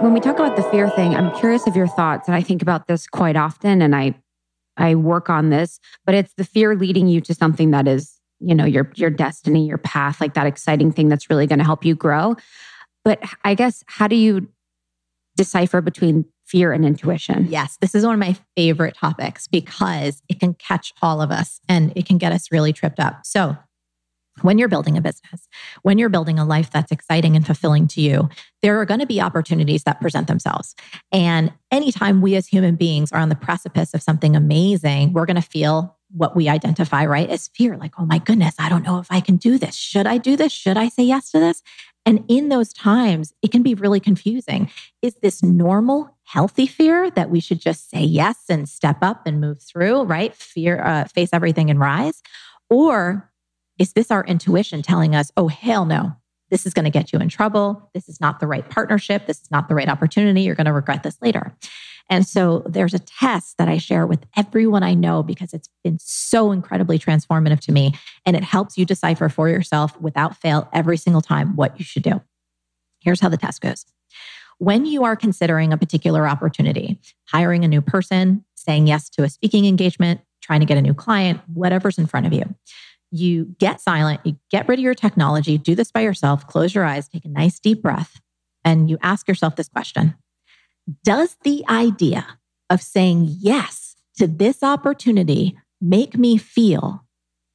when we talk about the fear thing, I'm curious of your thoughts. And I think about this quite often and I I work on this, but it's the fear leading you to something that is, you know, your your destiny, your path, like that exciting thing that's really going to help you grow. But I guess how do you decipher between fear and intuition? Yes, this is one of my favorite topics because it can catch all of us and it can get us really tripped up. So, when you're building a business, when you're building a life that's exciting and fulfilling to you, there are going to be opportunities that present themselves. And anytime we as human beings are on the precipice of something amazing, we're going to feel what we identify, right, as fear like, oh my goodness, I don't know if I can do this. Should I do this? Should I say yes to this? And in those times, it can be really confusing. Is this normal, healthy fear that we should just say yes and step up and move through, right? Fear, uh, face everything and rise? Or is this our intuition telling us, oh, hell no, this is going to get you in trouble. This is not the right partnership. This is not the right opportunity. You're going to regret this later. And so there's a test that I share with everyone I know because it's been so incredibly transformative to me. And it helps you decipher for yourself without fail every single time what you should do. Here's how the test goes. When you are considering a particular opportunity, hiring a new person, saying yes to a speaking engagement, trying to get a new client, whatever's in front of you, you get silent, you get rid of your technology, do this by yourself, close your eyes, take a nice deep breath, and you ask yourself this question Does the idea of saying yes to this opportunity make me feel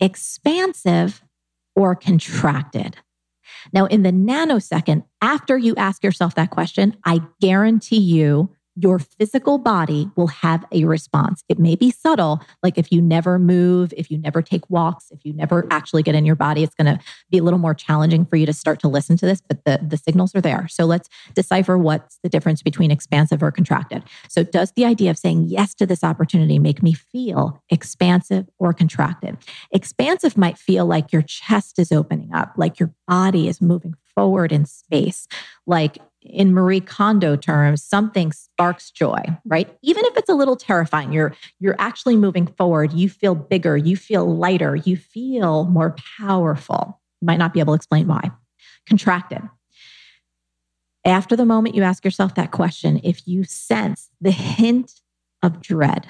expansive or contracted? Now, in the nanosecond after you ask yourself that question, I guarantee you your physical body will have a response. It may be subtle, like if you never move, if you never take walks, if you never actually get in your body, it's going to be a little more challenging for you to start to listen to this, but the, the signals are there. So let's decipher what's the difference between expansive or contracted. So, does the idea of saying yes to this opportunity make me feel expansive or contracted? Expansive might feel like your chest is opening up, like your body is moving forward in space, like in Marie Kondo terms, something sparks joy, right? Even if it's a little terrifying, you're you're actually moving forward. You feel bigger, you feel lighter, you feel more powerful. You might not be able to explain why. Contracted. After the moment you ask yourself that question, if you sense the hint of dread,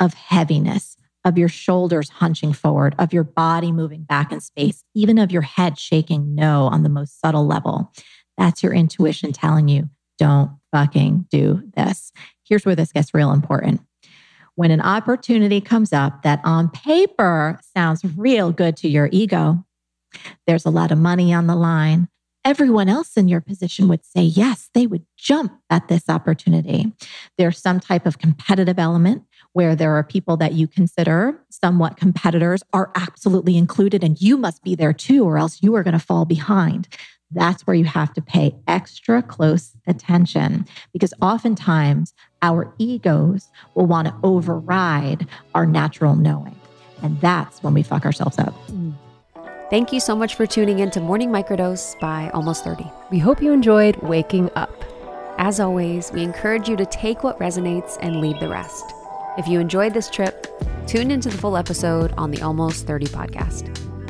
of heaviness, of your shoulders hunching forward, of your body moving back in space, even of your head shaking no on the most subtle level, that's your intuition telling you, don't fucking do this. Here's where this gets real important. When an opportunity comes up that on paper sounds real good to your ego, there's a lot of money on the line. Everyone else in your position would say yes, they would jump at this opportunity. There's some type of competitive element where there are people that you consider somewhat competitors are absolutely included, and you must be there too, or else you are going to fall behind that's where you have to pay extra close attention because oftentimes our egos will want to override our natural knowing. And that's when we fuck ourselves up. Mm. Thank you so much for tuning in to Morning Microdose by Almost 30. We hope you enjoyed waking up. As always, we encourage you to take what resonates and leave the rest. If you enjoyed this trip, tune into the full episode on the Almost 30 podcast.